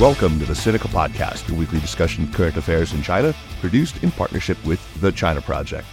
Welcome to the Sinica Podcast, a weekly discussion of current affairs in China, produced in partnership with the China Project.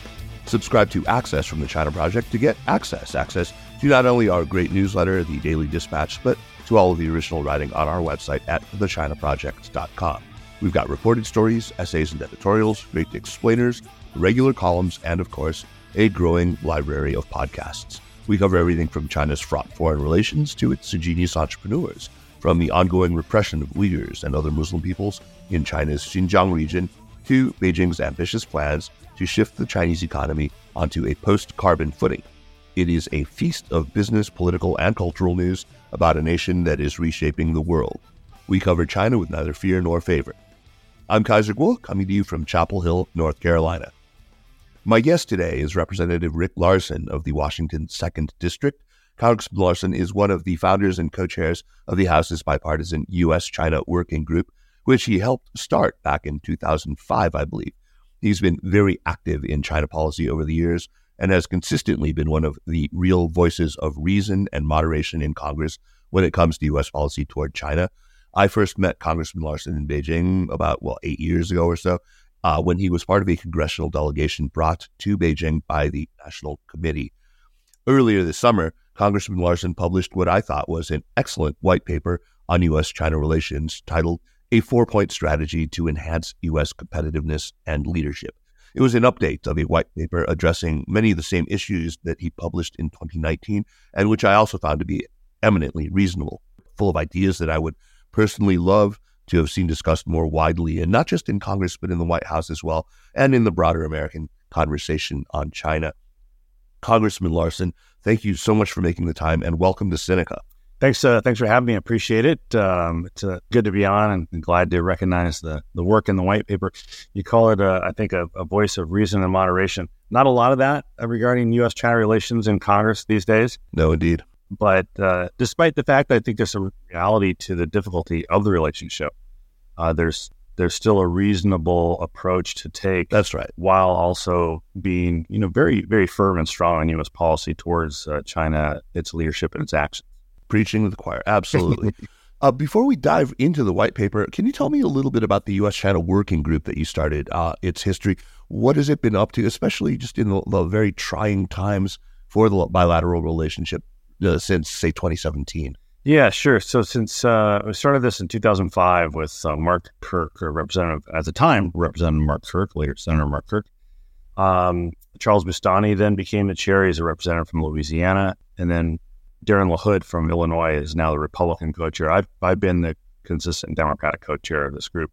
Subscribe to Access from the China Project to get access. Access to not only our great newsletter, the Daily Dispatch, but to all of the original writing on our website at thechinaproject.com. We've got reported stories, essays and editorials, great explainers, regular columns, and of course, a growing library of podcasts. We cover everything from China's fraught foreign relations to its ingenious entrepreneurs, from the ongoing repression of Uyghurs and other Muslim peoples in China's Xinjiang region to Beijing's ambitious plans to shift the Chinese economy onto a post carbon footing. It is a feast of business, political, and cultural news about a nation that is reshaping the world. We cover China with neither fear nor favor. I'm Kaiser Kuo, coming to you from Chapel Hill, North Carolina. My guest today is Representative Rick Larsen of the Washington 2nd District. Congressman Larsen is one of the founders and co chairs of the House's bipartisan U.S. China Working Group, which he helped start back in 2005, I believe. He's been very active in China policy over the years and has consistently been one of the real voices of reason and moderation in Congress when it comes to U.S. policy toward China. I first met Congressman Larsen in Beijing about, well, eight years ago or so, uh, when he was part of a congressional delegation brought to Beijing by the National Committee. Earlier this summer, Congressman Larsen published what I thought was an excellent white paper on U.S. China relations titled A Four Point Strategy to Enhance U.S. Competitiveness and Leadership. It was an update of a white paper addressing many of the same issues that he published in 2019, and which I also found to be eminently reasonable, full of ideas that I would personally love to have seen discussed more widely, and not just in Congress, but in the White House as well, and in the broader American conversation on China. Congressman Larsen, thank you so much for making the time, and welcome to Sinica. Thanks, uh, thanks for having me. I appreciate it. Um, it's uh, good to be on, and glad to recognize the the work in the white paper. You call it, uh, I think, a, a, voice of reason and moderation. Not a lot of that uh, regarding U.S.-China relations in Congress these days. No, indeed. But uh, despite the fact that I think there's a reality to the difficulty of the relationship, uh, there's there's still a reasonable approach to take. That's right. While also being, you know, very very firm and strong in U.S. policy towards China, its leadership and its actions preaching to the choir. Absolutely. uh, before we dive into the white paper, can you tell me a little bit about the U.S. China Working Group that you started, uh, its history? What has it been up to, especially just in the, the very trying times for the bilateral relationship uh, since, say, 2017? Yeah, sure. So since uh, we started this in 2005 with uh, Mark Kirk, or Representative at the time, Representative Mark Kirk, later Senator Mark Kirk. Um, Charles Boustany then became the chair. He's a representative from Louisiana, and then Darren LaHood from Illinois is now the Republican co-chair. I've I've been the consistent Democratic co-chair of this group,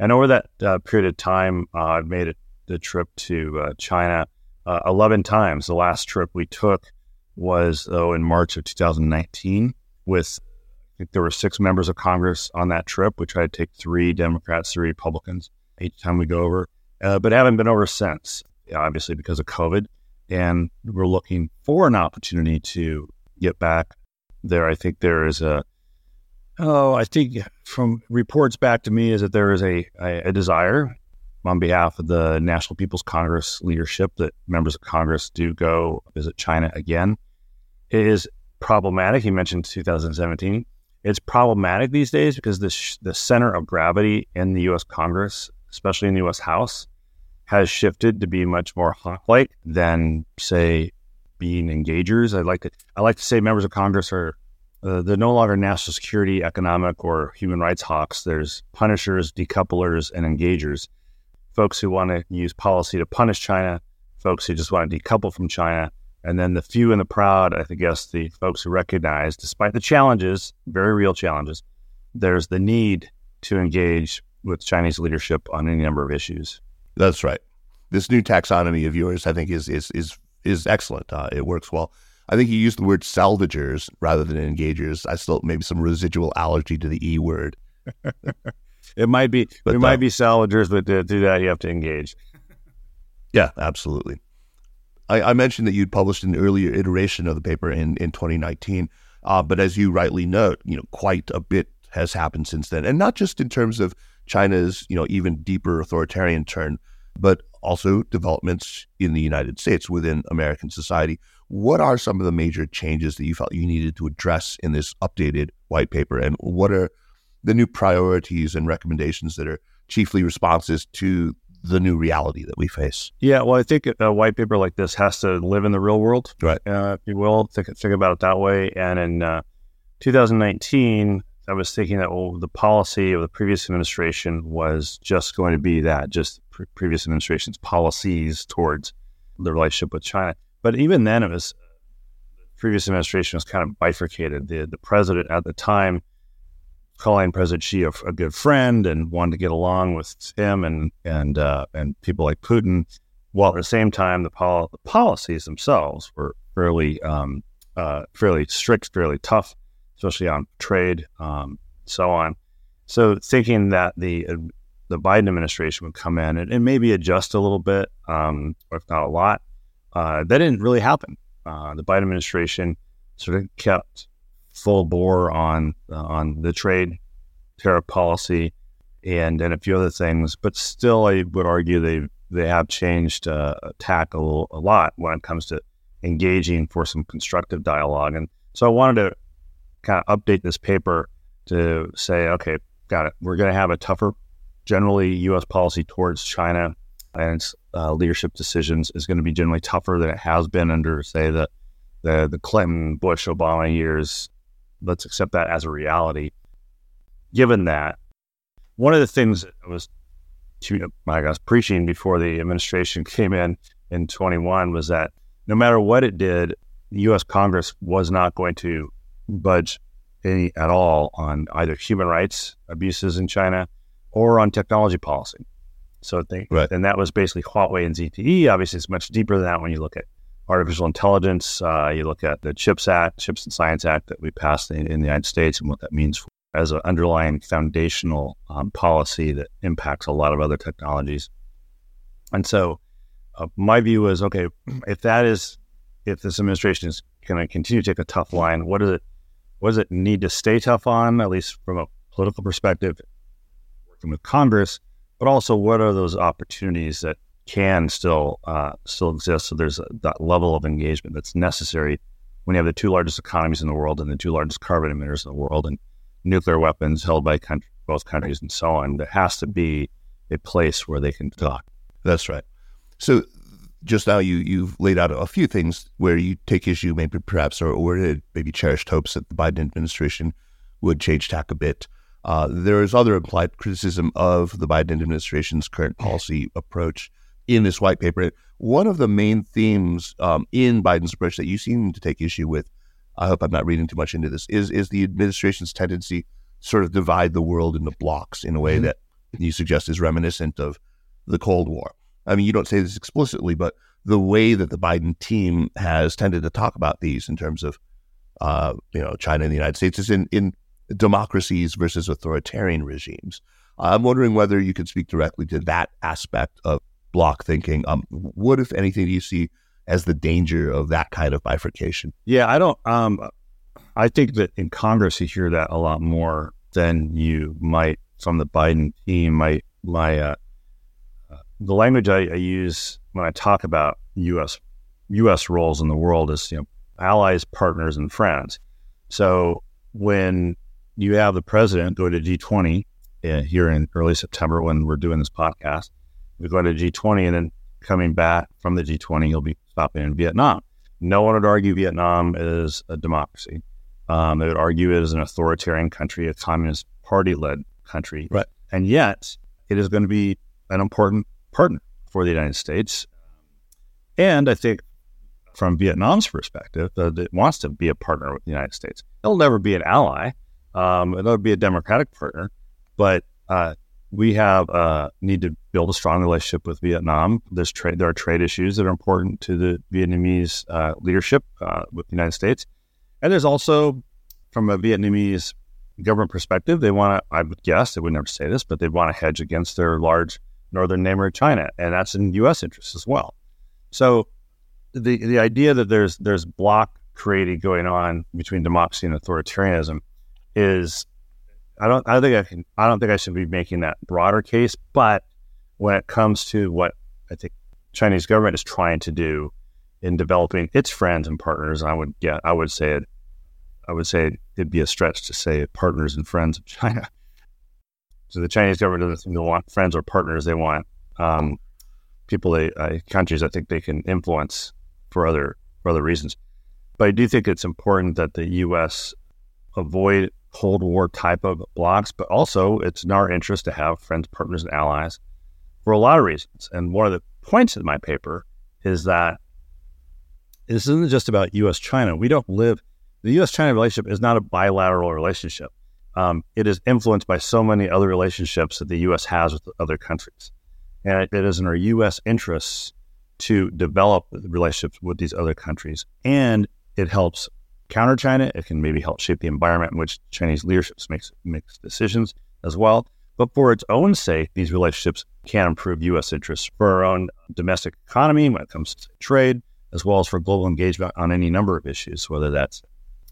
and over that uh, period of time, uh, I've made it the trip to uh, China uh, eleven times. The last trip we took was though in March of 2019 with. I think there were six members of Congress on that trip. We tried to take three Democrats, three Republicans each time we go over, uh, but haven't been over since, obviously because of COVID. And we're looking for an opportunity to get back there. I think there is a, oh, I think from reports back to me is that there is a, a, a desire on behalf of the National People's Congress leadership that members of Congress do go visit China again. It is problematic. You mentioned 2017. It's problematic these days because the, sh- the center of gravity in the U.S. Congress, especially in the U.S. House, has shifted to be much more hawk-like than, say, being engagers. I like to I like to say members of Congress are uh, they're no longer national security, economic, or human rights hawks. There's punishers, decouplers, and engagers. Folks who want to use policy to punish China, folks who just want to decouple from China, and then the few and the proud. I guess the folks who recognize, despite the challenges, very real challenges, there's the need to engage with Chinese leadership on any number of issues. That's right. This new taxonomy of yours, I think, is is is is excellent. Uh, it works well. I think you used the word salvagers rather than engagers. I still maybe some residual allergy to the e word. it might be. But, it might uh, be salvagers, but to do that, you have to engage. yeah, absolutely. I, I, mentioned that you'd published an earlier iteration of the paper in in 2019, uh, but as you rightly note, you know, quite a bit has happened since then, and not just in terms of China's you know even deeper authoritarian turn, but also developments in the United States within American society. What are some of the major changes that you felt you needed to address in this updated white paper, and what are the new priorities and recommendations that are chiefly responses to the new reality that we face. Yeah, well, I think a white paper like this has to live in the real world, right? Uh, if you will, think think about it that way. And in uh, 2019, I was thinking that well, the policy of the previous administration was just going to be that, just pre- previous administration's policies towards the relationship with China. But even then, it was previous administration was kind of bifurcated. The the president at the time calling President Xi a, a good friend and wanted to get along with him and and uh, and people like Putin, while at the same time the, pol- the policies themselves were fairly um, uh, fairly strict, fairly tough, especially on trade, um, so on. So thinking that the the Biden administration would come in and, and maybe adjust a little bit, um, if not a lot, uh, that didn't really happen. Uh, the Biden administration sort of kept full bore on on the trade tariff policy and and a few other things, but still, I would argue they they have changed uh, tack a, little, a lot when it comes to engaging for some constructive dialogue. And so I wanted to kind of update this paper to say, okay, got it. We're going to have a tougher, generally U.S. policy towards China and its uh, leadership decisions is going to be generally tougher than it has been under, say, the the, the Clinton, Bush, Obama years. Let's accept that as a reality. Given that, one of the things that I was, guess, preaching before the administration came in in 21 was that no matter what it did, the U.S. Congress was not going to budge any at all on either human rights abuses in China or on technology policy. So think, right. and that was basically Huawei and ZTE. Obviously, it's much deeper than that when you look at artificial intelligence. Uh, you look at the CHIPS Act, CHIPS and Science Act that we passed in, in the United States, and what that means for, as an underlying foundational um, policy that impacts a lot of other technologies. And so, uh, my view is okay if that is if this administration is going to continue to take a tough line, what does it what does it need to stay tough on, at least from a political perspective, working with Congress, but also what are those opportunities that can still uh, still exist? So there's that level of engagement that's necessary when you have the two largest economies in the world and the two largest carbon emitters in the world, and nuclear weapons held by country, both countries and so on. There has to be a place where they can talk. That's right. So just now you you've laid out a few things where you take issue, maybe perhaps, or, or maybe cherished hopes that the Biden administration would change tack a bit. Uh, there is other implied criticism of the Biden administration's current policy approach in this white paper. One of the main themes um, in Biden's approach that you seem to take issue with, I hope I'm not reading too much into this, is is the administration's tendency to sort of divide the world into blocks in a way mm-hmm. that you suggest is reminiscent of the Cold War. I mean, you don't say this explicitly, but the way that the Biden team has tended to talk about these in terms of, uh, you know, China and the United States is in, in democracies versus authoritarian regimes. I'm wondering whether you could speak directly to that aspect of block thinking. Um, what, if anything, do you see as the danger of that kind of bifurcation? Yeah, I don't. Um, I think that in Congress you hear that a lot more than you might from the Biden team. My my uh, the language I, I, use when I talk about U.S. U.S. roles in the world is you know allies, partners, and friends. So when you have the president go to G20 uh, here in early September when we're doing this podcast, we're going to G20 and then coming back from the G20, he'll be stopping in Vietnam. No one would argue Vietnam is a democracy. Um, they would argue it is an authoritarian country, a communist party led country. Right. And yet, it is going to be an important partner for the United States. And I think from Vietnam's perspective, uh, it wants to be a partner with the United States. It'll never be an ally. Um, it'll be a democratic partner, but uh, we have uh, need to build a strong relationship with Vietnam. There's trade. There are trade issues that are important to the Vietnamese uh, leadership uh, with the United States, and there's also, from a Vietnamese government perspective, they want to. I would guess they would never say this, but they want to hedge against their large northern neighbor China, and that's in U.S. interest as well. So the the idea that there's there's block creating going on between democracy and authoritarianism is I don't I don't think I can I don't think I should be making that broader case, but when it comes to what I think Chinese government is trying to do in developing its friends and partners, I would get I would say it I would say it'd be a stretch to say partners and friends of China. So the Chinese government doesn't want friends or partners. They want um, people, they, uh, countries I think they can influence for other for other reasons. But I do think it's important that the U.S. avoid Cold War type of blocks, but also it's in our interest to have friends, partners, and allies for a lot of reasons. And one of the points in my paper is that this isn't just about U.S. China. We don't live, the U.S. China relationship is not a bilateral relationship. Um, it is influenced by so many other relationships that the U.S. has with other countries. And it, it is in our U.S. interests to develop relationships with these other countries. And it helps counter China. It can maybe help shape the environment in which Chinese leadership makes, makes decisions as well. But for its own sake, these relationships can improve U.S. interests for our own domestic economy when it comes to trade, as well as for global engagement on any number of issues, whether that's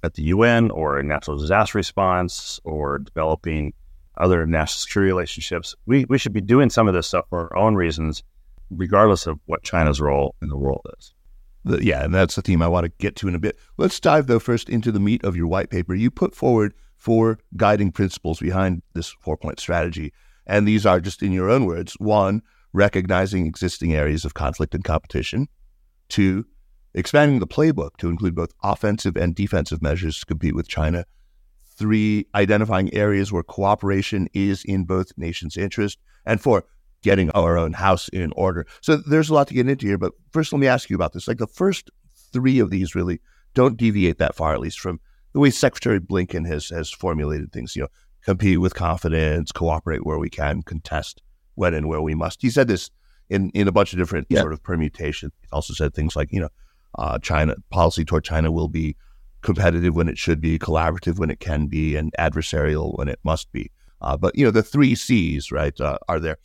at the UN or in natural disaster response or developing other national security relationships. We, we should be doing some of this stuff for our own reasons, regardless of what China's role in the world is. The, yeah, and that's the theme I want to get to in a bit. Let's dive, though, first into the meat of your white paper. You put forward four guiding principles behind this four point strategy. And these are just in your own words one, recognizing existing areas of conflict and competition. Two, expanding the playbook to include both offensive and defensive measures to compete with China. Three, identifying areas where cooperation is in both nations' interest. And four, getting our own house in order. So there's a lot to get into here, but first let me ask you about this. Like the first three of these really don't deviate that far, at least from the way Secretary Blinken has has formulated things. You know, compete with confidence, cooperate where we can, contest when and where we must. He said this in in a bunch of different yeah. sort of permutations. He also said things like, you know, uh, China policy toward China will be competitive when it should be, collaborative when it can be, and adversarial when it must be. Uh, but you know, the three C's, right, uh, are there.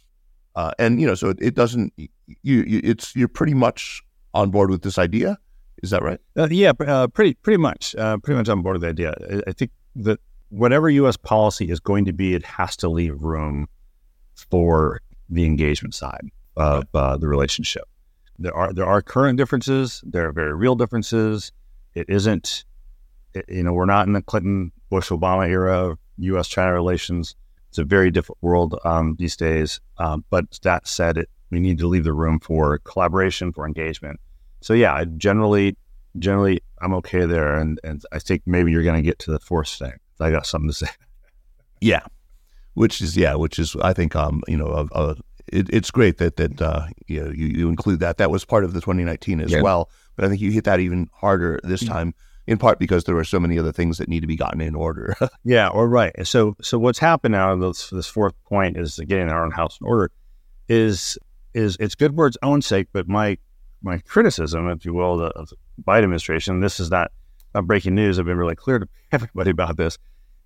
Uh, and you know, so it, it doesn't. You, you, it's you're pretty much on board with this idea. Is that right? Uh, yeah, uh, pretty pretty much. Uh, pretty much on board with the idea. I, I, think that whatever U.S. policy is going to be, it has to leave room for the engagement side of uh, the relationship. There are there are current differences. There are very real differences. It isn't. It, you know, we're not in the Clinton, Bush, Obama era of U.S.-China relations. It's a very different world um, these days. Um, but that said, it, we need to leave the room for collaboration, for engagement. So yeah, I generally, generally, I'm okay there, and and I think maybe you're going to get to the fourth thing. I got something to say. Yeah, which is yeah, which is I think um you know uh, it, it's great that that uh, you know you, you include that. That was part of the 2019 as yeah. well, but I think you hit that even harder this mm-hmm. time in part because there are so many other things that need to be gotten in order. yeah, or right. So, so what's happened now? This, this fourth point is getting our own house in order. Is is it's good for its own sake, but my my criticism, if you will, of the Biden administration, this is not, not breaking news. I've been really clear to everybody about this.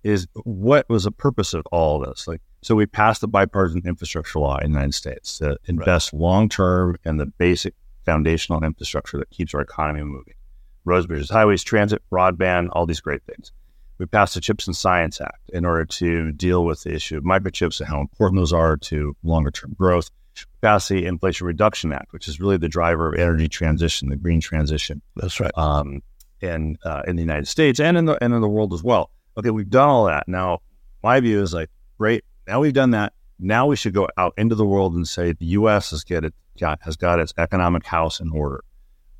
Is what was the purpose of all this? Like, so we passed the bipartisan infrastructure law in the United States to invest right. long term in the basic foundational infrastructure that keeps our economy moving roads, bridges, highways, transit, broadband, all these great things. We passed the Chips and Science Act in order to deal with the issue of microchips and how important those are to longer term growth. We passed the Inflation Reduction Act, which is really the driver of energy transition, the green transition. That's right. Um, in uh, in the United States and in the and in the world as well. Okay, we've done all that. Now, my view is like, great. Now we've done that. Now we should go out into the world and say the U.S. has get it got, has got its economic house in order.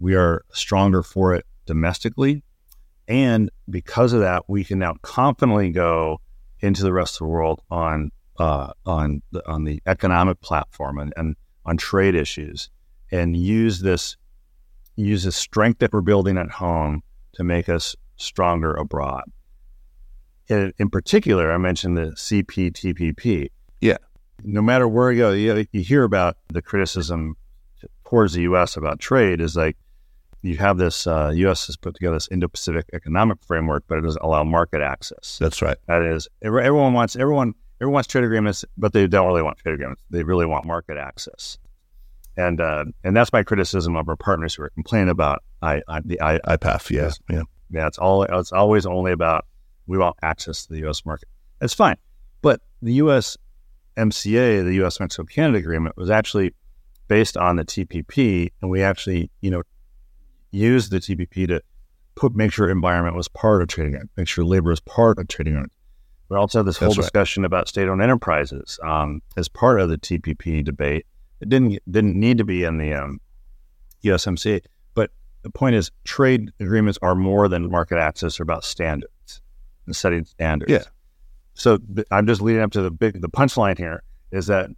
We are stronger for it domestically. And because of that, we can now confidently go into the rest of the world on uh, on the, on the economic platform and, and on trade issues, and use this use the strength that we're building at home to make us stronger abroad. In, in particular, I mentioned the CPTPP. Yeah. No matter where you go, you, you hear about the criticism towards the U.S. about trade is like you have this uh, U.S. has put together this Indo-Pacific economic framework, but it doesn't allow market access. That's right. That is, everyone wants everyone everyone wants trade agreements, but they don't really want trade agreements. They really want market access, and uh, and that's my criticism of our partners who are complaining about I, I the I, IPEF. Yeah, yeah, yeah. It's all it's always only about we want access to the U.S. market. That's fine, but the U.S. MCA, the U.S. Mexico Canada agreement, was actually based on the TPP, and we actually you know use the TPP to put make sure environment was part of trading it, make sure labor is part of trading it. We also had this whole That's right. discussion about state-owned enterprises um, as part of the TPP debate. It didn't didn't need to be in the um, USMCA, but the point is, trade agreements are more than market access; are about standards and setting standards. Yeah. So th- I'm just leading up to the big the punchline here is that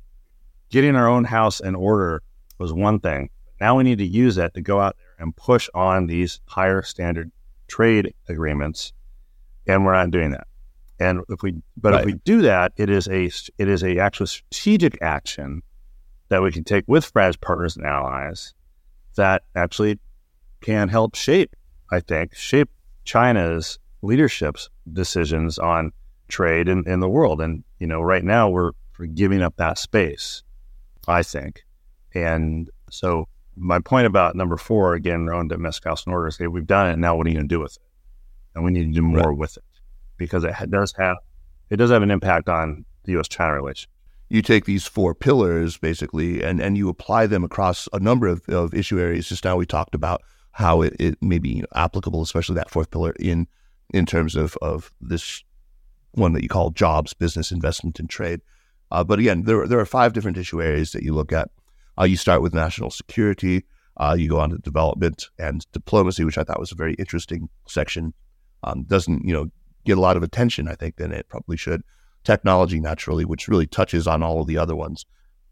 getting our own house in order was one thing. Now we need to use that to go out and push on these higher standard trade agreements, and we're not doing that. And if we, but Right. if we do that, it is a it is a actual strategic action that we can take with friends, partners, and allies that actually can help shape, I think, shape China's leadership's decisions on trade in, in the world. And you know, right now we're, we're giving up that space, I think. And so my point about number four, again, domestic house in order is, okay, we've done it. Now what are you going to do with it? And we need to do more with it because it does have it does have an impact on the U.S.-China relationship. you take these four pillars basically and, and you apply them across a number of, of issue areas. Just now we talked about how it, it may be applicable, especially that fourth pillar in in terms of, of this one that you call jobs, business, investment, and trade. Uh, but again, there, there are five different issue areas that you look at. Uh, you start with national security. Uh, you go on to development and diplomacy, which I thought was a very interesting section. Um, doesn't you know get a lot of attention, I think, than it probably should technology naturally, which really touches on all of the other ones,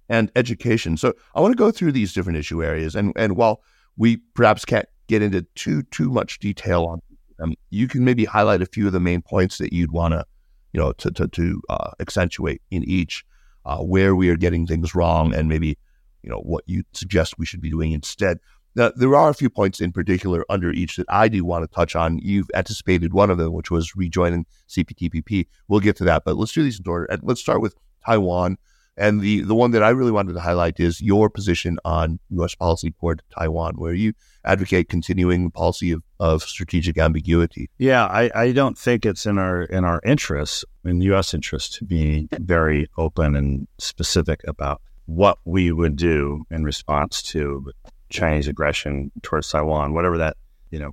and education. So I want to go through these different issue areas, and and while we perhaps can't get into too too much detail on them, you can maybe highlight a few of the main points that you'd want to, you know, to to, to uh, accentuate in each, uh, where we are getting things wrong, and maybe you know what you suggest we should be doing instead. Now, there are a few points in particular under each that I do want to touch on. You've anticipated one of them, which was rejoining CPTPP. We'll get to that, but let's do these in order. Let's start with Taiwan. And the, the one that I really wanted to highlight is your position on U.S. policy toward Taiwan, where you advocate continuing the policy of, of strategic ambiguity. Yeah, I, I don't think it's in our in our interests, in U.S. interest, to be very open and specific about what we would do in response to Chinese aggression towards Taiwan, whatever that you know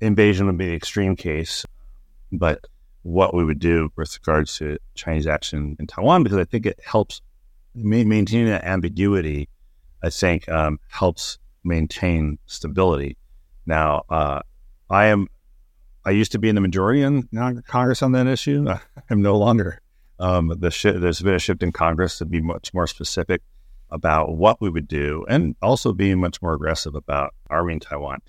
invasion would be the extreme case, but what we would do with regards to Chinese action in Taiwan, because I think it helps ma- maintaining that ambiguity. I think um, helps maintain stability. Now, uh, I am I used to be in the majority in Congress on that issue. I'm no longer. Um, the sh- there's been a shift in Congress to be much more specific about what we would do, and also being much more aggressive about arming Taiwan.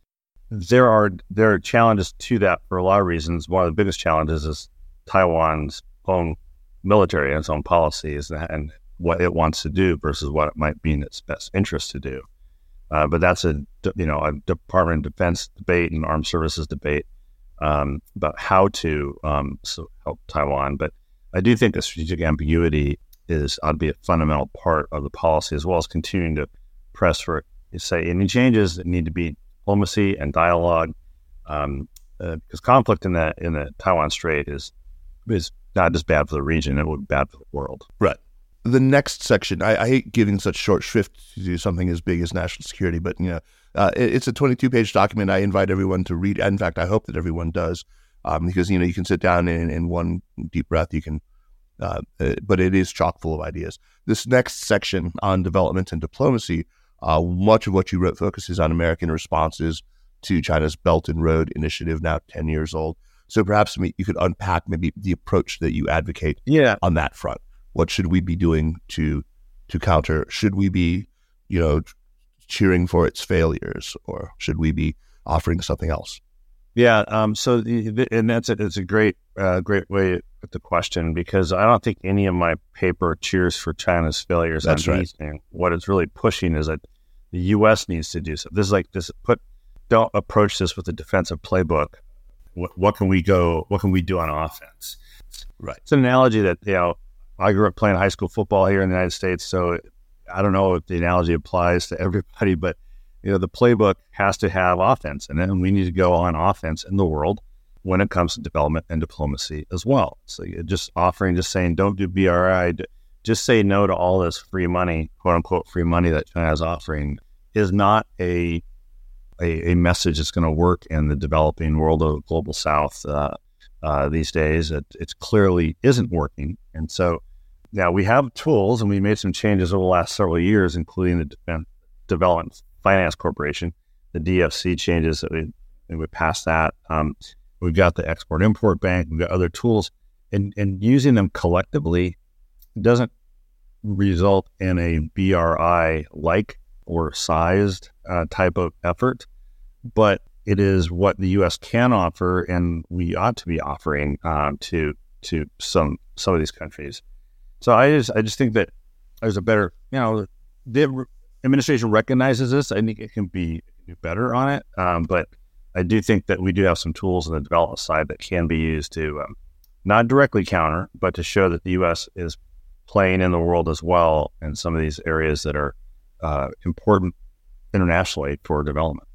There are there are challenges to that for a lot of reasons. One of the biggest challenges is Taiwan's own military and its own policies and what it wants to do versus what it might be in its best interest to do. Uh, but that's a you know a Department of Defense debate and armed services debate um, about how to um, so help Taiwan. But I do think the strategic ambiguity is ought to be a fundamental part of the policy, as well as continuing to press for say any changes that need to be diplomacy and dialogue, um, uh, because conflict in the in the Taiwan Strait is is not just bad for the region; it would be bad for the world. Right. The next section, I, I hate giving such short shrift to something as big as national security, but you know, uh, it, it's a 22 page document. I invite everyone to read. In fact, I hope that everyone does, um, because you know you can sit down and in one deep breath, you can. Uh, but it is chock full of ideas. This next section on development and diplomacy, uh, much of what you wrote focuses on American responses to China's Belt and Road Initiative, now 10 years old. So perhaps you could unpack maybe the approach that you advocate Yeah, on that front. What should we be doing to to counter? Should we be, you know, cheering for its failures, or should we be offering something else? Yeah. Um, so, the, and that's a, it's a great, uh, great way with the question because I don't think any of my paper cheers for China's failures That's on right. anything. What it's really pushing is that the U.S. needs to do so. This is like this. Put don't approach this with a defensive playbook. What, what can we go? What can we do on offense? Right. It's an analogy that you know. I grew up playing high school football here in the United States, so I don't know if the analogy applies to everybody, but you know, the playbook has to have offense, in it, and we need to go on offense in the world when it comes to development and diplomacy as well. So just offering, just saying, don't do BRI, just say no to all this free money, quote unquote, free money that China is offering, is not a a, a message that's going to work in the developing world of global South. Uh, uh, these days. It, it clearly isn't working. And so now we have tools and we made some changes over the last several years, including the Defense Development Finance Corporation, the DFC changes that we, we passed that. Um, we've got the Export Import Bank, we've got other tools, and, and using them collectively doesn't result in a BRI like or sized uh, type of effort, but it is what the U.S. can offer, and we ought to be offering um, to to some some of these countries. So I just I just think that there's a better you know the administration recognizes this. I think it can be better on it, um, but I do think that we do have some tools on the development side that can be used to um, not directly counter, but to show that the U.S. is playing in the world as well in some of these areas that are uh, important internationally for development.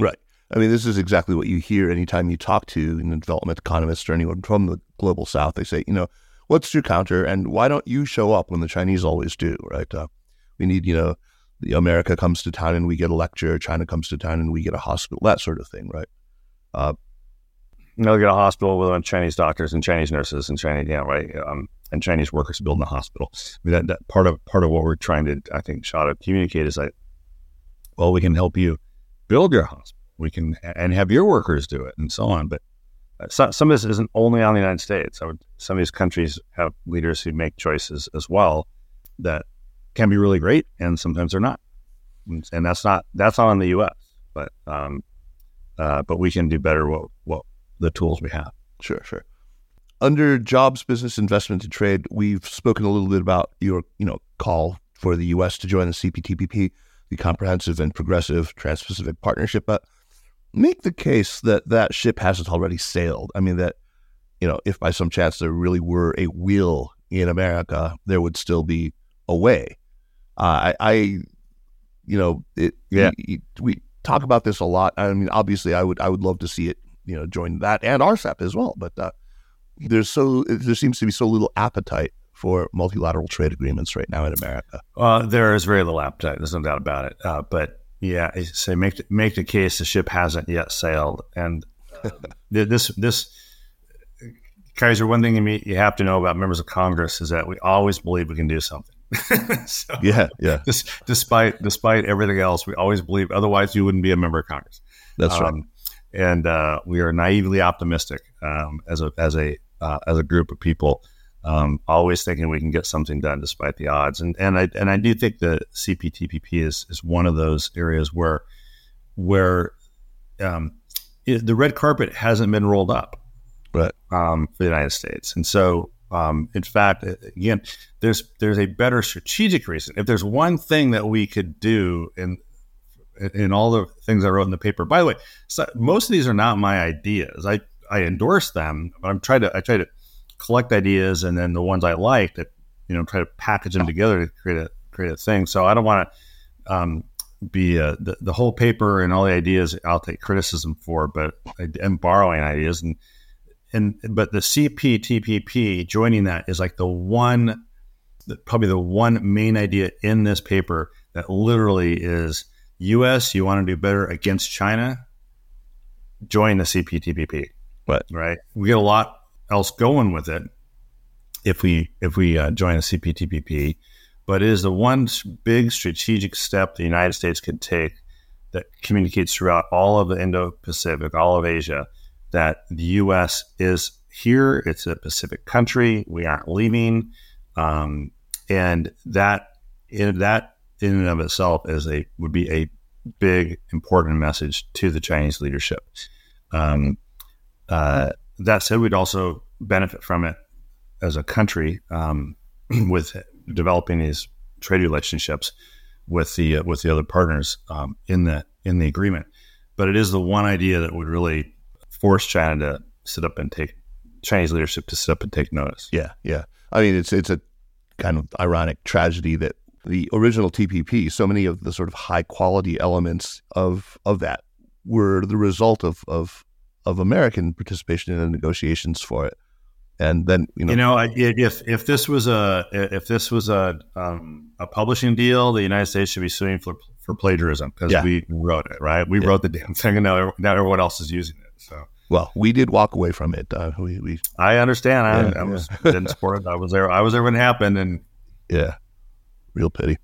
Right. I mean, this is exactly what you hear anytime you talk to know, development economists or anyone from the global south. They say, you know, what's your counter and why don't you show up when the Chinese always do, right? Uh, we need, you know, America comes to town and we get a lecture, China comes to town and we get a hospital, that sort of thing, right? Uh, They'll get a hospital with Chinese doctors and Chinese nurses and Chinese, yeah, right, um, and Chinese workers building a hospital. I mean, that, that part of part of what we're trying to, I think, try to communicate is that, well, we can help you build your hospital we can and have your workers do it and so on. But uh, so, some of this isn't only on the United States. Would, some of these countries have leaders who make choices as well that can be really great, and sometimes they're not. And that's not that's not on the U.S. But um, uh, but we can do better what what the tools we have. Sure, sure. Under jobs, business, investment, and trade, we've spoken a little bit about your you know call for the U.S. to join the CPTPP, the Comprehensive and Progressive Trans-Pacific Partnership. But make the case that that ship hasn't already sailed. I mean, that, you know, if by some chance there really were a will in America, there would still be a way. Uh, I, I, you know, it, yeah, we, we, talk about this a lot. I mean, obviously, I would, I would love to see it, you know, join that and RCEP as well. But uh, there's so there seems to be so little appetite for multilateral trade agreements right now in America. Uh, there is very little appetite. There's no doubt about it. Uh, but yeah, say make the, make the case the ship hasn't yet sailed, and uh, this this Kaiser. One thing you you have to know about members of Congress is that we always believe we can do something. so, yeah, yeah. despite despite everything else, we always believe. Otherwise, you wouldn't be a member of Congress. That's um, right. And uh, we are naively optimistic um, as a as a uh, as a group of people um, always thinking we can get something done despite the odds. And and I and I do think the CPTPP is is one of those areas where where um, it, the red carpet hasn't been rolled up, right, um, for the United States. And so, um, in fact, again, there's there's a better strategic reason. If there's one thing that we could do in in all the things I wrote in the paper. By the way, so most of these are not my ideas. I I endorse them, but I'm trying to I try to collect ideas and then the ones I like that you know try to package them together to create a create a thing. So I don't want to um, be uh, the the whole paper and all the ideas I'll take criticism for, but I am borrowing ideas and and but the CPTPP joining that is like the one probably the one main idea in this paper that literally is U.S. You want to do better against China, join the CPTPP. Right. Right. We get a lot else going with it if we if we uh, join the CPTPP. But it is the one big strategic step the United States can take that communicates throughout all of the Indo-Pacific, all of Asia, that the U.S. is here. It's a Pacific country. We aren't leaving, um, and that in that in and of itself is a would be a big important message to the Chinese leadership. Um, uh, that said, we'd also benefit from it as a country um, with developing these trade relationships with the uh, with the other partners um, in the in the agreement. But it is the one idea that would really force China to sit up and take Chinese leadership to sit up and take notice. Yeah, yeah. I mean, it's it's a kind of ironic tragedy that the original TPP, so many of the sort of high quality elements of of that were the result of of of American participation in the negotiations for it. And then you know, you know, if if this was a if this was a um, a publishing deal, the United States should be suing for for plagiarism because yeah. we wrote it, right? We yeah. wrote the damn thing, and now now everyone else is using it. So Well, we did walk away from it. Uh, we, we, I understand. I, yeah, I was yeah. didn't support it. I was there. I was there when it happened, and yeah, real pity.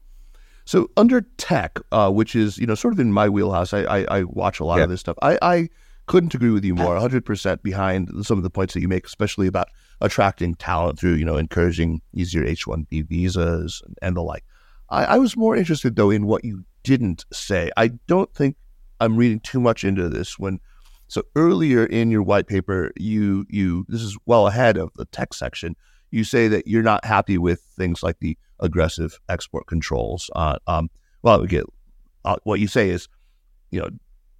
So under tech, uh, which is you know sort of in my wheelhouse, I I, I watch a lot yeah. of this stuff. I, I couldn't agree with you more. 100 percent behind some of the points that you make, especially about attracting talent through you know encouraging easier H-1B visas and, and the like. I, I was more interested though in what you didn't say. I don't think I'm reading too much into this when. So earlier in your white paper, you you this is well ahead of the tech section. You say that you're not happy with things like the aggressive export controls. Uh, um, well, we get uh, what you say is, you know,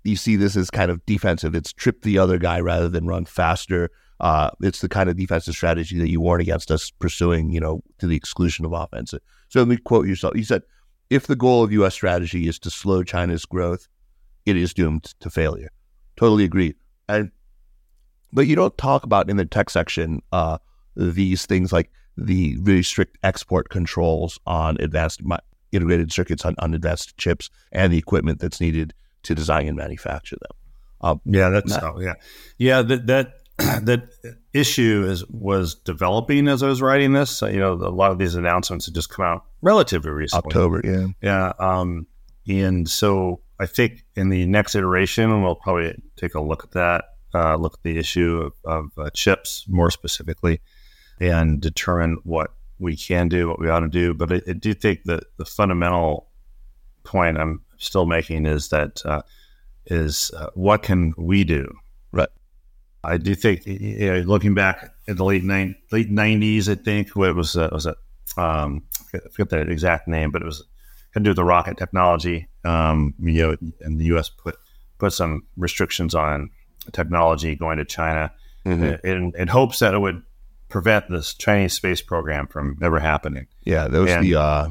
you see this as kind of defensive. It's trip the other guy rather than run faster. Uh, it's the kind of defensive strategy that you warn against us pursuing, you know, to the exclusion of offense. So let me quote yourself. You said, if the goal of U.S. strategy is to slow China's growth, it is doomed to failure. Totally agree. And but you don't talk about in the tech section uh, these things like the really strict export controls on advanced integrated circuits on, on advanced chips and the equipment that's needed to design and manufacture them. Um, yeah, that's not, oh, yeah, yeah. That that that issue is was developing as I was writing this. You know, a lot of these announcements have just come out relatively recently. October, yeah, yeah. Um, and so I think in the next iteration, we'll probably take a look at that, uh, look at the issue of, of uh, chips more specifically, and determine what we can do, what we ought to do. But I, I do think that the fundamental point I'm still making is that uh, is uh, what can we do? Right. I do think, you know, looking back in the late late nineties, I think what was uh, was it? Um, I forget the exact name, but it was had to do with the rocket technology. Um, you know, and the U.S. put put some restrictions on technology going to China mm-hmm. in, in hopes that it would prevent this Chinese space program from ever happening. Yeah, that was and, the. Uh,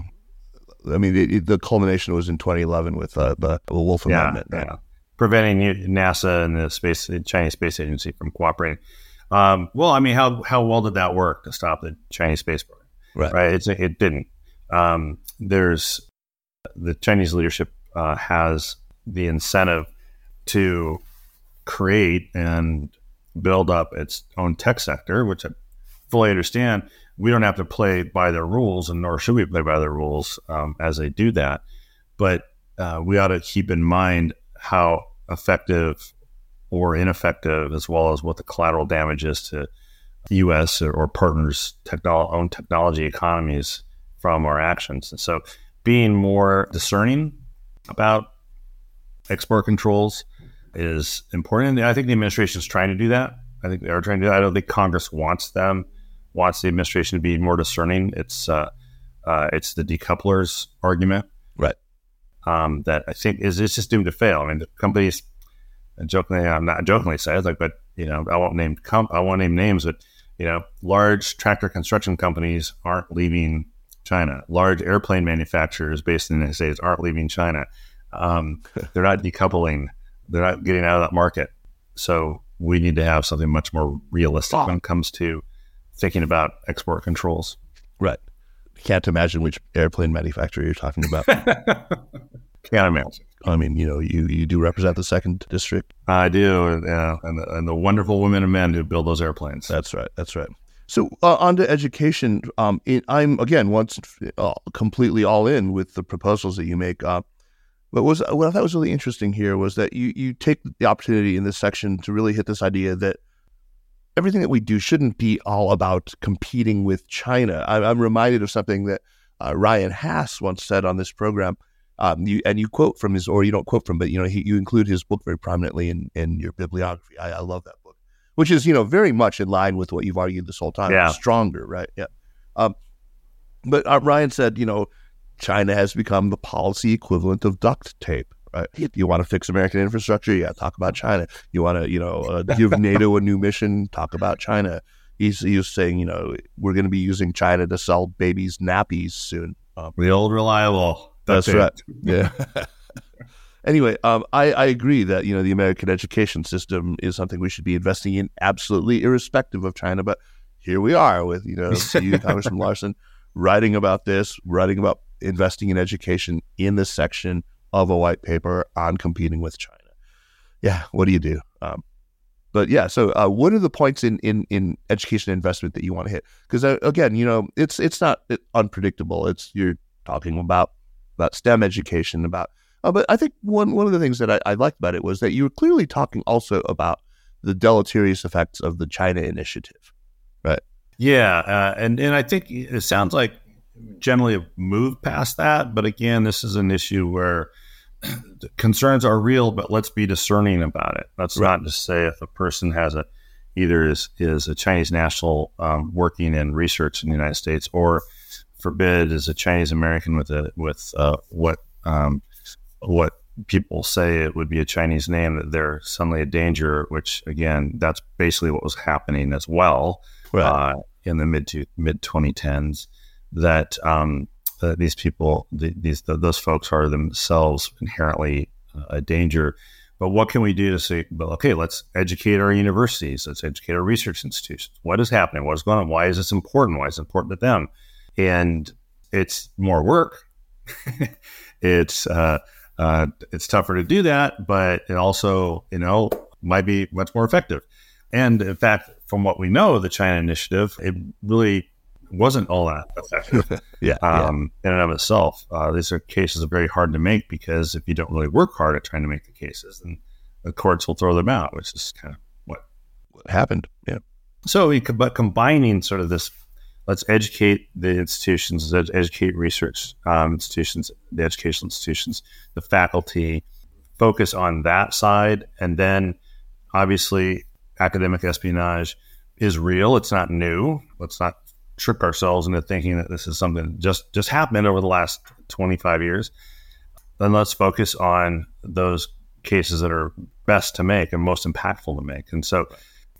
I mean, the, the, culmination was in 2011 with uh, the Wolf yeah, Amendment. Yeah. preventing NASA and the space, the Chinese Space Agency from cooperating. Um, well, I mean, how how well did that work to stop the Chinese space program? Right, right. It's, it didn't. Um, there's the Chinese leadership uh, has the incentive to create and build up its own tech sector, which I fully understand, we don't have to play by their rules, and nor should we play by their rules um, as they do that. But uh, we ought to keep in mind how effective or ineffective, as well as what the collateral damage is to U.S. or, or partners' technolo- own technology economies from our actions. And so, being more discerning about export controls is important. And I think the administration is trying to do that. I think they are trying to do that. I don't think Congress wants them wants the administration to be more discerning. It's uh, uh, it's the decouplers argument, right? Um, that I think is it's just doomed to fail. I mean, the companies, jokingly, I'm not jokingly said like, but you know, I won't name comp, I won't name names, but you know, large tractor construction companies aren't leaving China. Large airplane manufacturers based in the United States aren't leaving China. Um, they're not decoupling. They're not getting out of that market. So we need to have something much more realistic oh. when it comes to thinking about export controls. Right. Can't imagine which airplane manufacturer you're talking about. Can't imagine. I mean, you know, you, you do represent the second district. I do, yeah, and the, and the wonderful women and men who build those airplanes. That's right. That's right. So uh, on to education. Um, it, I'm again once uh, completely all in with the proposals that you make. Uh, but was what I thought was really interesting here was that you you take the opportunity in this section to really hit this idea that everything that we do shouldn't be all about competing with China. I, am reminded of something that uh, Ryan Hass once said on this program. Um, you, and you quote from his, or you don't quote from, but you know, he, you include his book very prominently in, in your bibliography. I, I, love that which is you know very much in line with what you've argued this whole time. Yeah. stronger, right? Yeah. Um, but uh, Ryan said, you know, China has become the policy equivalent of duct tape. Right? You want to fix American infrastructure? Yeah, talk about China. You want to, you know, uh, give NATO a new mission? Talk about China. He's he's saying, you know, we're going to be using China to sell babies nappies soon. Um, the old reliable. That's, that's right. Yeah. anyway, um, I, I agree that you know the American education system is something we should be investing in, absolutely irrespective of China. But here we are with you know you, Congressman Larsen, writing about this, writing about investing in education in this section of a white paper on competing with China. Yeah, what do you do? Um, But yeah, so uh, what are the points in, in, in education investment that you want to hit? Because uh, again, you know, it's it's not unpredictable. It's you're talking about about STEM education, about. Uh, but I think one one of the things that I, I liked about it was that you were clearly talking also about the deleterious effects of the China initiative, right? Yeah, uh, and and I think it sounds like generally have moved past that, but again, this is an issue where concerns are real, but let's be discerning about it. That's right. not to say if a person has a either is is a Chinese national um, working in research in the United States, or forbid is a Chinese American with a with uh, what um, what people say it would be a Chinese name that they're suddenly a danger. Which again, that's basically what was happening as well right. uh, in the mid to mid 2010s. That um, uh, these people, the, these the, those folks are themselves inherently uh, a danger. But what can we do to say, well, okay, let's educate our universities, let's educate our research institutions. What is happening? What is going on? Why is this important? Why is it important to them? And it's more work. it's uh, uh, it's tougher to do that, but it also, you know, might be much more effective. And in fact, from what we know, the China Initiative, it really wasn't all that effective. yeah, um, yeah, In and of itself, uh, these are cases that are very hard to make because if you don't really work hard at trying to make the cases, then the courts will throw them out, which is kind of what, what happened. Yeah. So, we, but combining sort of this, let's educate the institutions, let's educate research um, institutions, the educational institutions, the faculty, focus on that side, and then obviously academic espionage is real. It's not new. Let's not trick ourselves into thinking that this is something that just just happened over the last 25 years then let's focus on those cases that are best to make and most impactful to make and so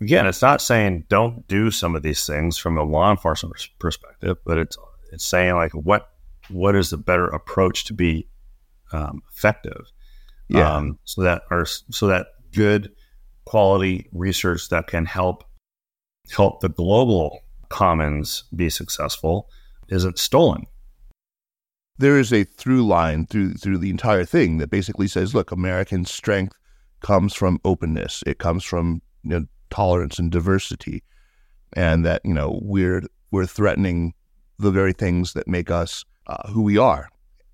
again it's not saying don't do some of these things from a law enforcement perspective but it's it's saying like what what is the better approach to be um, effective yeah. Um, so that are so that good quality research that can help help the global commons be successful isn't stolen. There is a through line through through the entire thing that basically says, look, American strength comes from openness. It comes from you know, tolerance and diversity, and that you know we're we're threatening the very things that make us uh, who we are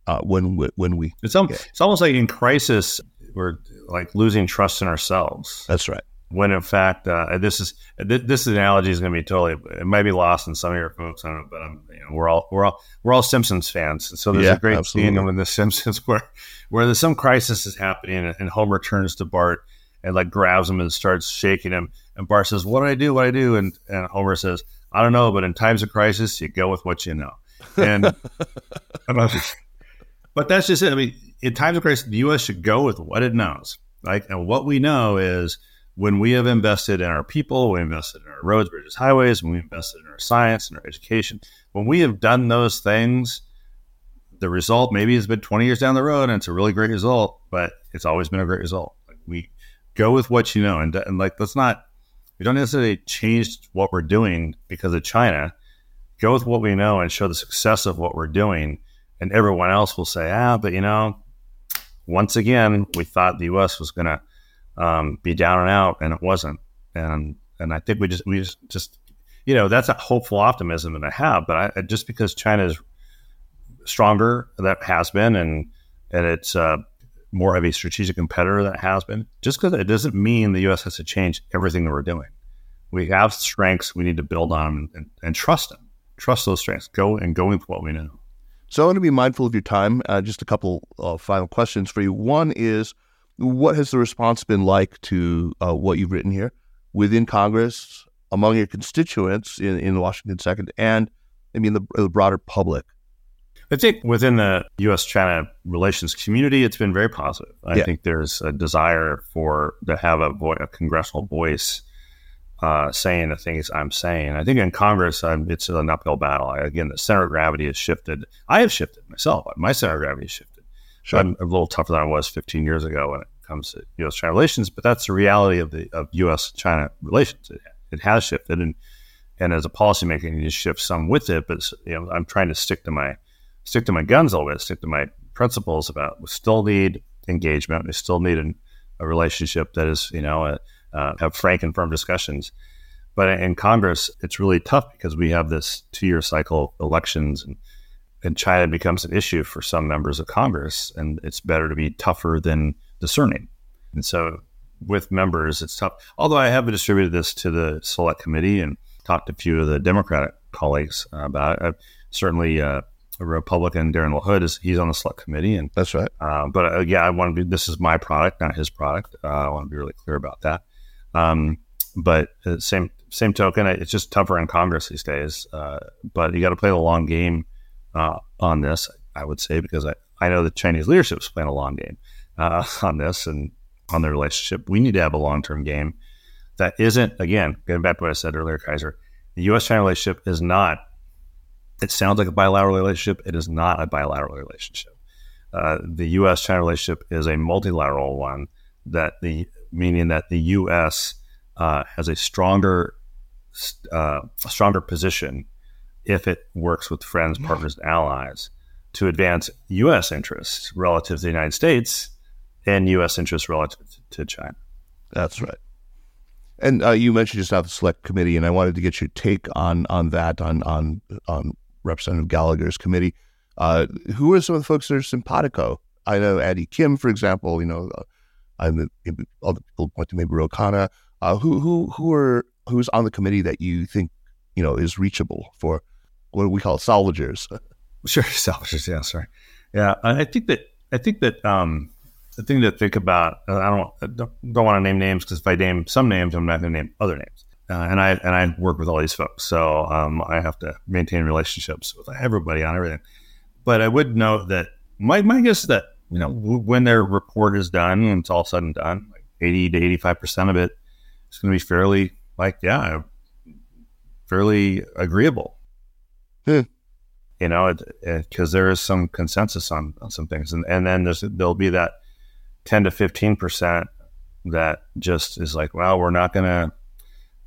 uh, when we, when we. It's, um, it's almost like in crisis we're like losing trust in ourselves. That's right when in fact uh, this is this analogy is going to be totally it might be lost in some of your folks know, but I'm, you know, we're all we're all we're all Simpsons fans so there's yeah, a great absolutely. scene in the Simpsons where where there's some crisis is happening and Homer turns to Bart and like grabs him and starts shaking him. And Bart says what do I do? What do I do? And and Homer says I don't know but in times of crisis you go with what you know. And but that's just it. I mean in times of crisis the U.S. should go with what it knows. Right and what we know is when we have invested in our people, we invested in our roads, bridges, highways, when we invested in our science and our education, when we have done those things, the result maybe has been 20 years down the road and it's a really great result, but it's always been a great result. Like we go with what you know and, and like let's not we don't necessarily change what we're doing because of China. Go with what we know and show the success of what we're doing, and everyone else will say, ah, but you know, once again, we thought the U.S. was going to um, be down and out, and it wasn't. And and I think we just we just, just you know that's a hopeful optimism that I have. But I, just because China is stronger, that has been, and and it's uh, more of a strategic competitor that has been. Just because it doesn't mean the U.S. has to change everything that we're doing. We have strengths we need to build on and, and trust them. Trust those strengths. Go and go with what we know. So I want to be mindful of your time. Uh, just a couple uh, final questions for you. One is what has the response been like to uh, what you've written here within Congress, among your constituents in, in Washington Second, and I mean the, the broader public? I think within the U.S. China relations community, it's been very positive. I yeah. think there's a desire for to have a, vo- a congressional voice uh, saying the things I'm saying. I think in Congress, I'm, it's an uphill battle. I, again, the center of gravity has shifted. I have shifted myself. My center of gravity has shifted. Sure. I'm a little tougher than I was 15 years ago when it comes to U.S. China relations, but that's the reality of the of U.S. China relations. It, it has shifted, and and as a policymaker, you need to shift some with it. But you know, I'm trying to stick to my stick to my guns a bit, stick to my principles about we still need engagement, we still need an, a relationship that is, you know, uh, have frank and firm discussions. But in Congress, it's really tough because we have this two year cycle elections and, and China becomes an issue for some members of Congress. And it's better to be tougher than discerning. And so with members, it's tough. Although I have distributed this to the select committee and talked to a few of the Democratic colleagues about it. I've certainly, uh, a Republican, Darren LaHood, is he's on the select committee, and that's right. Uh, but uh, yeah, I want to be. This is my product, not his product. Uh, I want to be really clear about that. Um, but uh, same same token, it's just tougher in Congress these days. Uh, but you got to play the long game uh, on this, I would say, because I, I know the Chinese leadership is playing a long game on this and on the relationship. We need to have a long term game that isn't, again, getting back to what I said earlier, Kaiser, the U.S. China relationship is not, it sounds like a bilateral relationship. It is not a bilateral relationship. Uh, the U.S. China relationship is a multilateral one that the, meaning that the U.S. Uh, has a stronger, uh, a stronger position if it works with friends, partners, and allies to advance U.S. interests relative to the United States and U.S. interests relative to China. That's right. And uh, you mentioned just now the select committee, and I wanted to get your take on on that on on on Representative Gallagher's committee. Uh, who are some of the folks that are simpatico? I know Andy Kim, for example. You know, uh, I'm other people point to maybe Ro Khanna. Uh, who who who are who's on the committee that you think you know is reachable for what we call salvagers? Sure, salvagers. Yeah, sorry. Yeah, I think that I think that um, the thing to think about. Uh, I don't I don't, don't want to name names because if I name some names, I'm not going to name other names. Uh, and I and I work with all these folks, so um, I have to maintain relationships with everybody on everything. But I would note that my my guess is that you know when their report is done and it's all said and done, like eighty to eighty five percent of it is going to be fairly like yeah, fairly agreeable. Hmm you know, because there is some consensus on, on some things, and and then there's there'll be that 10 to 15% that just is like, well, we're not going to,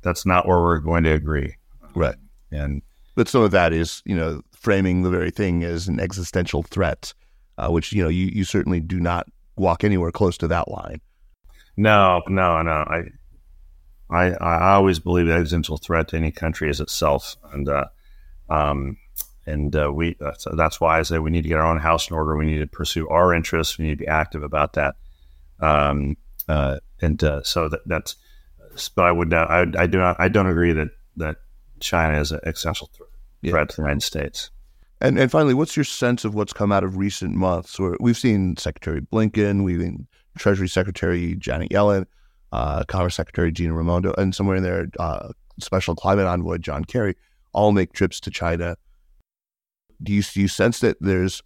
that's not where we're going to agree. Right. And, but some of that is, you know, framing the very thing as an existential threat, uh, which, you know, you, you certainly do not walk anywhere close to that line. No, no, no. I, I, I always believe the existential threat to any country is itself. And, uh, um, and uh, we that's, that's, why I say we need to get our own house in order. We need to pursue our interests. We need to be active about that. Um, uh, and uh, so that, that's, but I would, not, I, I, do not, I don't agree that, that China is an existential th- yeah. threat to the United States. And, and finally, what's your sense of what's come out of recent months? Where we've seen Secretary Blinken, we've seen Treasury Secretary Janet Yellen, uh, Commerce Secretary Gina Raimondo, and somewhere in there, uh, Special Climate Envoy John Kerry, all make trips to China. Do you do you sense that there's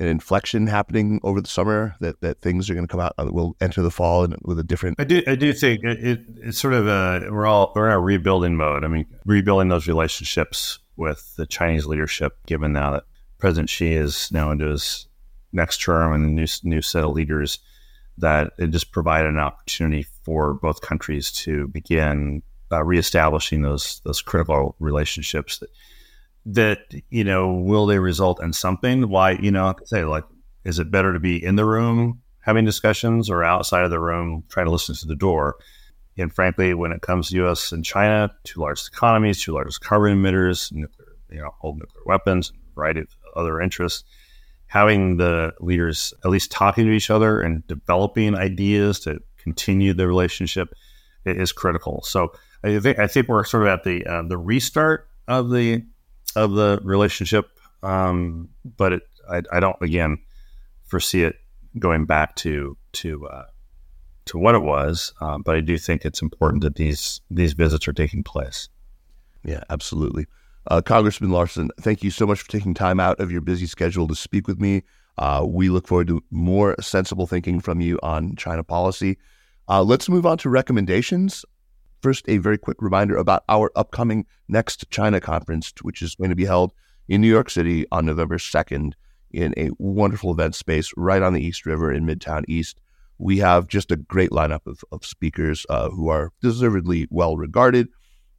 an inflection happening over the summer that, that things are going to come out uh, will enter the fall and with a different i do i do think it, it, it's sort of a we're all we're in a rebuilding mode. I mean rebuilding those relationships with the chinese leadership given now that president xi is now into his next term and a new, new set of leaders that it just provided an opportunity for both countries to begin uh, reestablishing those those critical relationships that that you know will they result in something? Why you know say like is it better to be in the room having discussions or outside of the room trying to listen to the door? And frankly when it comes to us and china two largest economies two largest carbon emitters nuclear you know hold nuclear weapons variety of other interests having the leaders at least talking to each other and developing ideas to continue the relationship is critical. So i think i think we're sort of at the uh, the restart of the of the relationship, um, but it, I, I, don't again foresee it going back to to uh, to what it was. Uh, but I do think it's important that these these visits are taking place. Yeah, absolutely. Uh, Congressman Larsen, thank you so much for taking time out of your busy schedule to speak with me. Uh, we look forward to more sensible thinking from you on China policy. Uh, let's move on to recommendations. First, a very quick reminder about our upcoming next China conference, which is going to be held in New York City on November 2nd in a wonderful event space right on the East River in Midtown East. We have just a great lineup of, of speakers uh, who are deservedly well regarded.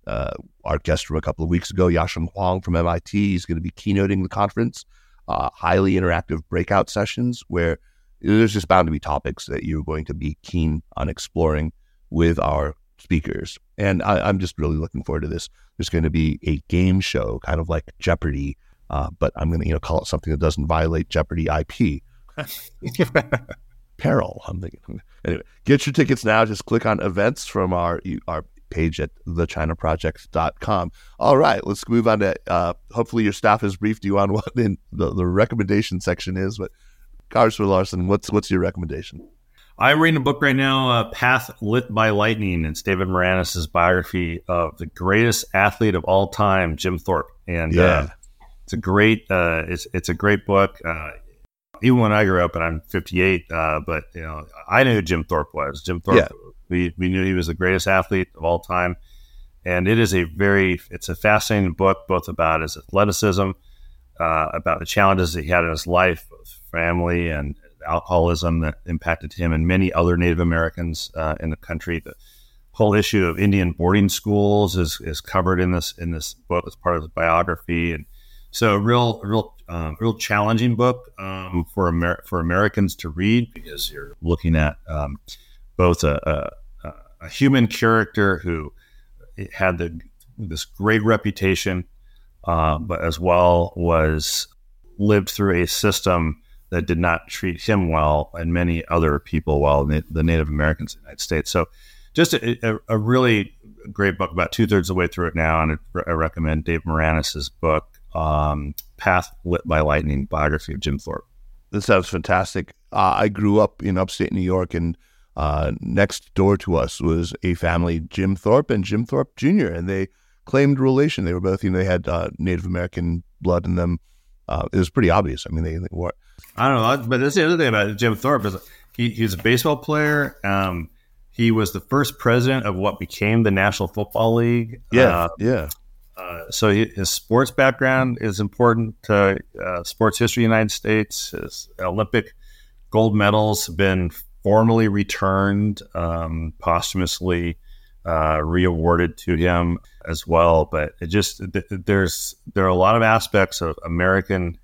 Uh, our guest from a couple of weeks ago, Yasheng Huang from MIT, is going to be keynoting the conference. Uh, highly interactive breakout sessions where there's just bound to be topics that you're going to be keen on exploring with our speakers. And I, am just really looking forward to this. There's going to be a game show, kind of like Jeopardy, uh, but I'm going to you know call it something that doesn't violate Jeopardy IP. Peril. I'm thinking. Anyway, get your tickets now. Just click on events from our our page at thechinaproject.com. All right, let's move on to. Uh, hopefully, your staff has briefed you on what in the, the recommendation section is. But Congressman Larsen, what's what's your recommendation? I'm reading a book right now, uh, Path Lit by Lightning. It's David Maraniss' biography of the greatest athlete of all time, Jim Thorpe, and uh, yeah. uh, it's a great uh, it's it's a great book. Uh, even when I grew up, and I'm 58, uh, but you know I knew who Jim Thorpe was. Jim Thorpe, yeah. we we knew he was the greatest athlete of all time, and it is a very it's a fascinating book, both about his athleticism, about the challenges that he had in his life, both family and alcoholism that impacted him and many other Native Americans uh, in the country. The whole issue of Indian boarding schools is, is covered in this in this book as part of the biography, and so a real real um, real challenging book um, for Amer- for Americans to read because you're looking at um, both a, a, a, human character who had the this great reputation, uh, but as well was lived through a system that did not treat him well and many other people well, the Native Americans in the United States. So, just a, a, a really great book. About two thirds of the way through it now, and I recommend Dave Maraniss' book, um, "Path Lit by Lightning: Biography of Jim Thorpe." This sounds fantastic. Uh, I grew up in upstate New York, and uh, next door to us was a family, Jim Thorpe and Jim Thorpe Jr., and they claimed relation. They were both, you know, they had uh, Native American blood in them. Uh, it was pretty obvious. I mean, they, they were I don't know, but that's the other thing about Jim Thorpe is he, he was a baseball player. Um, he was the first president of what became the National Football League. Yeah, uh, yeah. Uh, so he, his sports background is important to uh, sports history in the United States. His Olympic gold medals have been formally returned, um, posthumously uh, reawarded to him as well. But it just there's there are a lot of aspects of American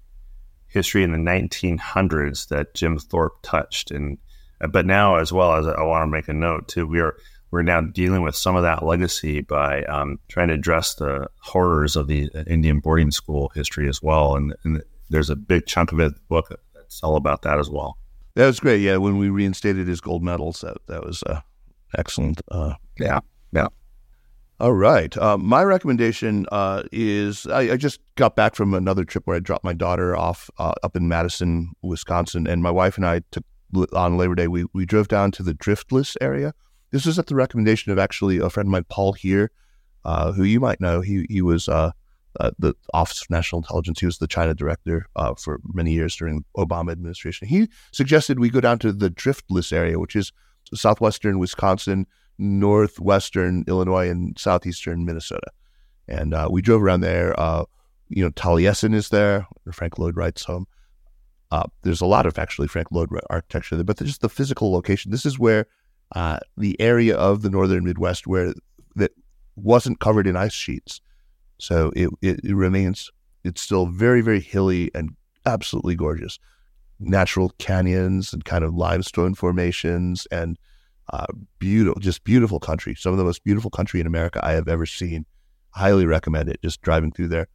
history in the 1900s that Jim Thorpe touched, and uh, but now as well as I want to make a note too, we are we're now dealing with some of that legacy by um, trying to address the horrors of the Indian boarding school history as well, and, and there's a big chunk of it book that's all about that as well. That was great. Yeah, when we reinstated his gold medals, that that was uh, excellent. Uh, yeah, yeah. All right. Uh, my recommendation uh, is I, I, just got back from another trip where I dropped my daughter off uh, up in Madison, Wisconsin, and my wife and I took on Labor Day. We we drove down to the Driftless area. This was at the recommendation of actually a friend of mine, Paul Heer, uh, who you might know. He he was uh, uh, the Office of National Intelligence. He was the China director for many years during the Obama administration. He suggested we go down to the Driftless area, which is southwestern Wisconsin northwestern Illinois and southeastern Minnesota. And uh, we drove around there. Uh, you know, Taliesin is there, Frank Lloyd Wright's home. Uh, there's a lot of actually Frank Lloyd Wright architecture there, but just the physical location. This is where uh, the area of the northern Midwest where that wasn't covered in ice sheets. So it, it, it remains, it's still very, very hilly and absolutely gorgeous. Natural canyons and kind of limestone formations and uh, beautiful, just beautiful country. Some of the most beautiful country in America I have ever seen. Highly recommend it. Just driving through there.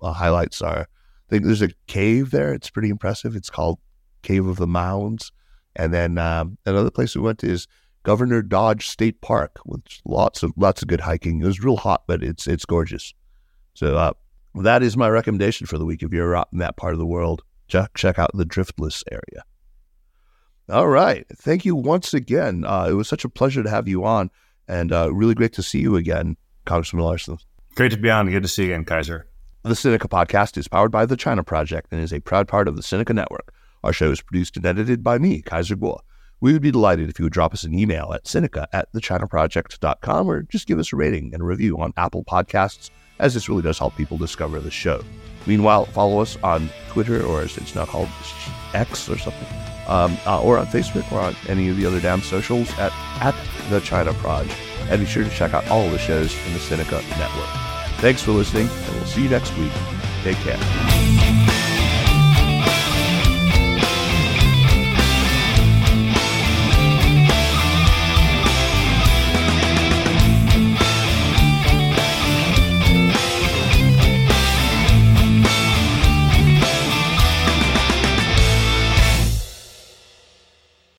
Uh, highlights are, I think there's a cave there. It's pretty impressive. It's called Cave of the Mounds. And then um, another place we went to is Governor Dodge State Park, with lots of lots of good hiking. It was real hot, but it's it's gorgeous. So uh, that is my recommendation for the week. If you're out in that part of the world, check check out the Driftless area. All right. Thank you once again. Uh, it was such a pleasure to have you on and uh, really great to see you again, Congressman Larsen. Great to be on. Good to see you again, Kaiser. The Sinica podcast is powered by the China Project and is a proud part of the Sinica Network. Our show is produced and edited by me, Kaiser Kuo. We would be delighted if you would drop us an email at Sinica at thechinaproject.com or just give us a rating and a review on Apple Podcasts, as this really does help people discover the show. Meanwhile, follow us on Twitter, or as it's now called X or something um, uh, or on Facebook or on any of the other damn socials at, at the China Proj. And be sure to check out all the shows in the Sinica Network. Thanks for listening, and we'll see you next week. Take care.